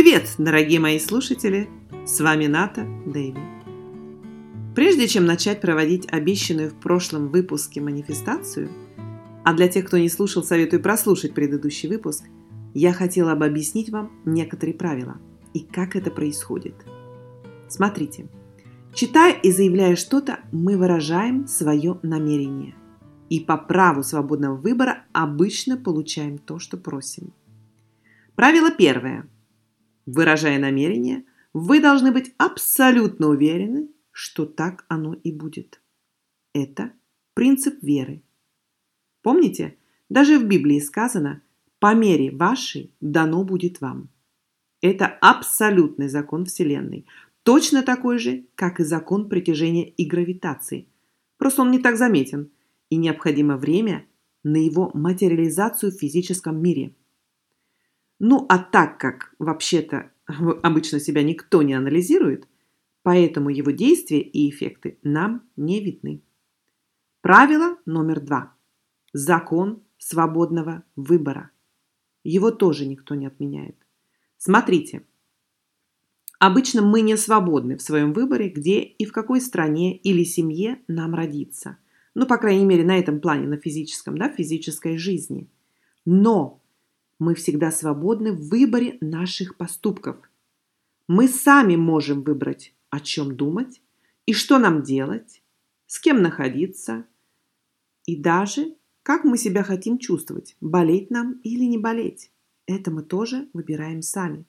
Привет, дорогие мои слушатели! С вами Ната Дэйви. Прежде чем начать проводить обещанную в прошлом выпуске манифестацию, а для тех, кто не слушал, советую прослушать предыдущий выпуск, я хотела бы объяснить вам некоторые правила и как это происходит. Смотрите, читая и заявляя что-то, мы выражаем свое намерение. И по праву свободного выбора обычно получаем то, что просим. Правило первое – Выражая намерение, вы должны быть абсолютно уверены, что так оно и будет. Это принцип веры. Помните, даже в Библии сказано «по мере вашей дано будет вам». Это абсолютный закон Вселенной, точно такой же, как и закон притяжения и гравитации. Просто он не так заметен, и необходимо время на его материализацию в физическом мире – ну, а так как вообще-то обычно себя никто не анализирует, поэтому его действия и эффекты нам не видны. Правило номер два. Закон свободного выбора. Его тоже никто не отменяет. Смотрите, обычно мы не свободны в своем выборе, где и в какой стране или семье нам родиться. Ну, по крайней мере, на этом плане, на физическом, да, физической жизни. Но мы всегда свободны в выборе наших поступков. Мы сами можем выбрать, о чем думать и что нам делать, с кем находиться и даже как мы себя хотим чувствовать, болеть нам или не болеть. Это мы тоже выбираем сами.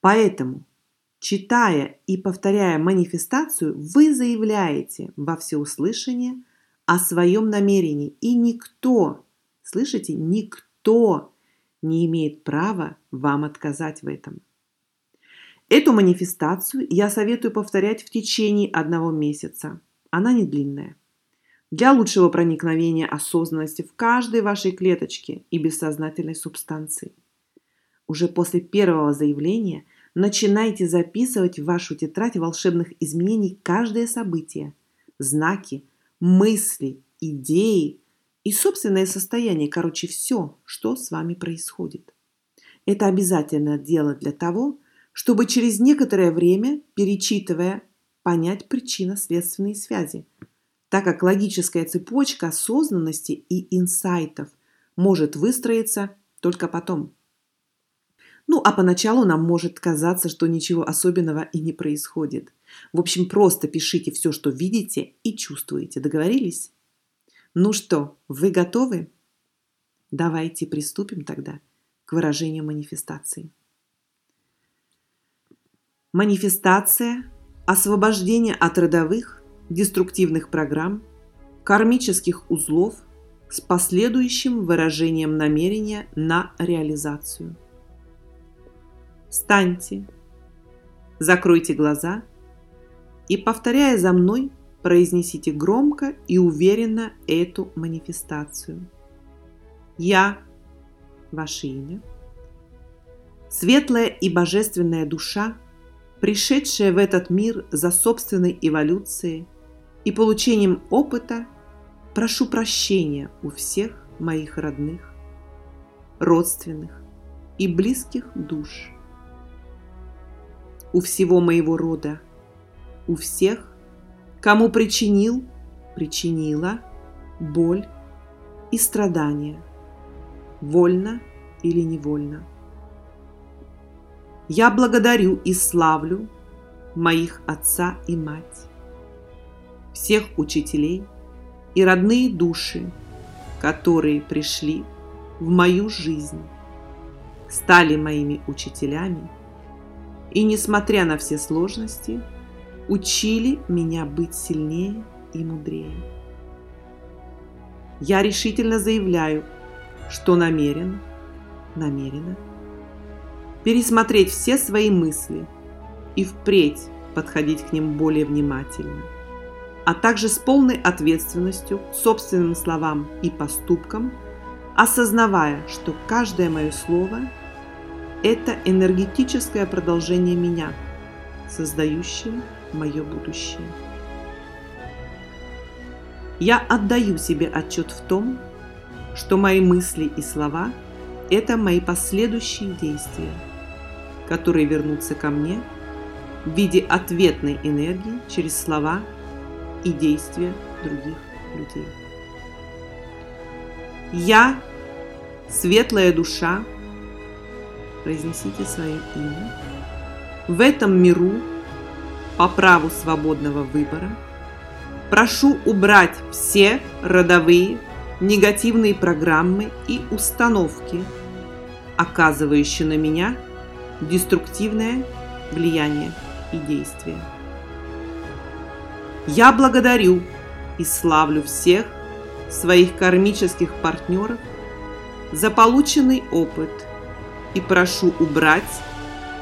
Поэтому, читая и повторяя манифестацию, вы заявляете во всеуслышание о своем намерении, и никто, слышите, никто никто не имеет права вам отказать в этом. Эту манифестацию я советую повторять в течение одного месяца. Она не длинная. Для лучшего проникновения осознанности в каждой вашей клеточке и бессознательной субстанции. Уже после первого заявления начинайте записывать в вашу тетрадь волшебных изменений каждое событие, знаки, мысли, идеи, и собственное состояние, короче, все, что с вами происходит. Это обязательно делать для того, чтобы через некоторое время, перечитывая, понять причинно-следственные связи, так как логическая цепочка осознанности и инсайтов может выстроиться только потом. Ну, а поначалу нам может казаться, что ничего особенного и не происходит. В общем, просто пишите все, что видите и чувствуете. Договорились? Ну что, вы готовы? Давайте приступим тогда к выражению манифестации. Манифестация – освобождение от родовых, деструктивных программ, кармических узлов с последующим выражением намерения на реализацию. Встаньте, закройте глаза и, повторяя за мной, произнесите громко и уверенно эту манифестацию. Я, ваше имя, светлая и божественная душа, пришедшая в этот мир за собственной эволюцией и получением опыта, прошу прощения у всех моих родных, родственных и близких душ, у всего моего рода, у всех, кому причинил, причинила боль и страдания, вольно или невольно. Я благодарю и славлю моих отца и мать, всех учителей и родные души, которые пришли в мою жизнь, стали моими учителями и, несмотря на все сложности, учили меня быть сильнее и мудрее. Я решительно заявляю, что намерен, намерена пересмотреть все свои мысли и впредь подходить к ним более внимательно, а также с полной ответственностью к собственным словам и поступкам, осознавая, что каждое мое слово – это энергетическое продолжение меня, создающее мое будущее. Я отдаю себе отчет в том, что мои мысли и слова – это мои последующие действия. которые вернутся ко мне в виде ответной энергии через слова и действия других людей. Я, светлая душа, произнесите свое имя, в этом миру по праву свободного выбора прошу убрать все родовые негативные программы и установки, оказывающие на меня деструктивное влияние и действие. Я благодарю и славлю всех своих кармических партнеров за полученный опыт и прошу убрать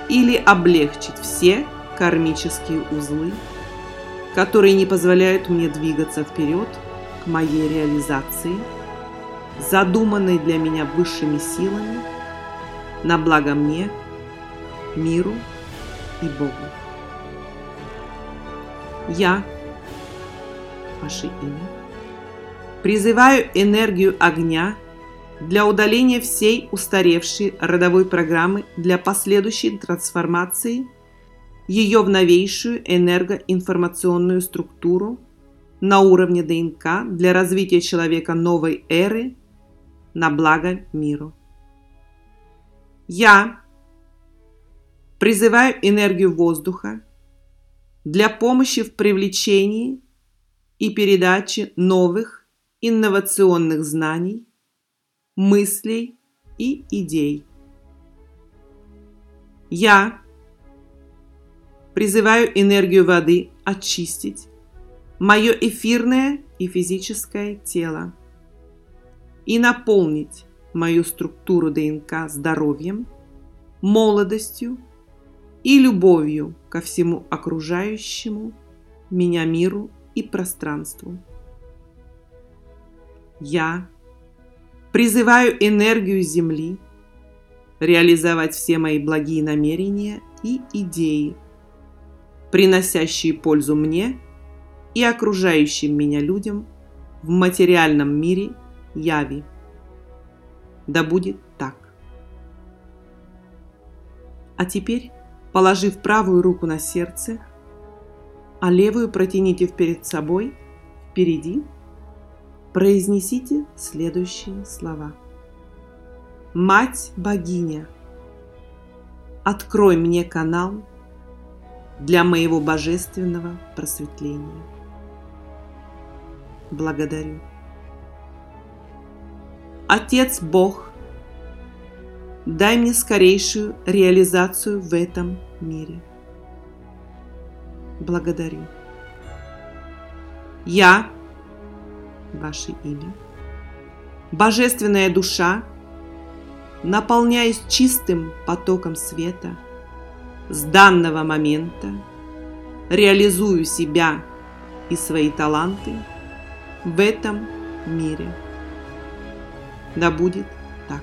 или облегчить все кармические узлы, которые не позволяют мне двигаться вперед к моей реализации, задуманной для меня высшими силами, на благо мне, миру и Богу. Я, ваше имя, призываю энергию огня для удаления всей устаревшей родовой программы для последующей трансформации ее в новейшую энергоинформационную структуру на уровне ДНК для развития человека новой эры на благо миру. Я призываю энергию воздуха для помощи в привлечении и передаче новых инновационных знаний, мыслей и идей. Я призываю энергию воды очистить мое эфирное и физическое тело и наполнить мою структуру ДНК здоровьем, молодостью и любовью ко всему окружающему меня миру и пространству. Я призываю энергию Земли реализовать все мои благие намерения и идеи, приносящие пользу мне и окружающим меня людям в материальном мире Яви. Да будет так. А теперь Положив правую руку на сердце, а левую протяните перед собой, впереди, произнесите следующие слова. Мать-богиня, открой мне канал для моего божественного просветления. Благодарю. Отец Бог, дай мне скорейшую реализацию в этом мире. Благодарю. Я, ваше имя, божественная душа, наполняясь чистым потоком света, с данного момента реализую себя и свои таланты в этом мире. Да будет так.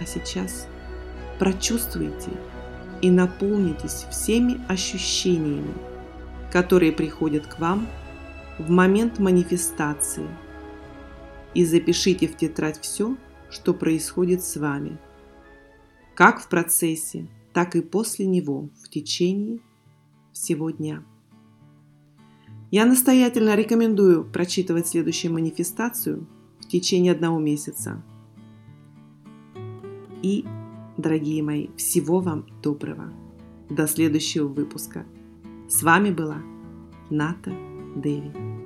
А сейчас – прочувствуйте и наполнитесь всеми ощущениями, которые приходят к вам в момент манифестации и запишите в тетрадь все, что происходит с вами, как в процессе, так и после него в течение всего дня. Я настоятельно рекомендую прочитывать следующую манифестацию в течение одного месяца и Дорогие мои, всего вам доброго. До следующего выпуска. С вами была Ната Дэви.